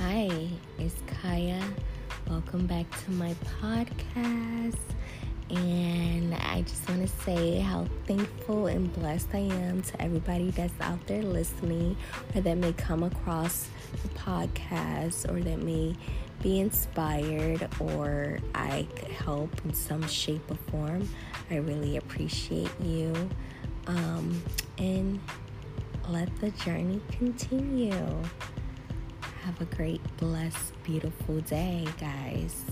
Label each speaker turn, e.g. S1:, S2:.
S1: Hi, it's Kaya. Welcome back to my podcast. And I just want to say how thankful and blessed I am to everybody that's out there listening or that may come across the podcast or that may be inspired or I could help in some shape or form. I really appreciate you. Um, and let the journey continue. A great, blessed, beautiful day, guys.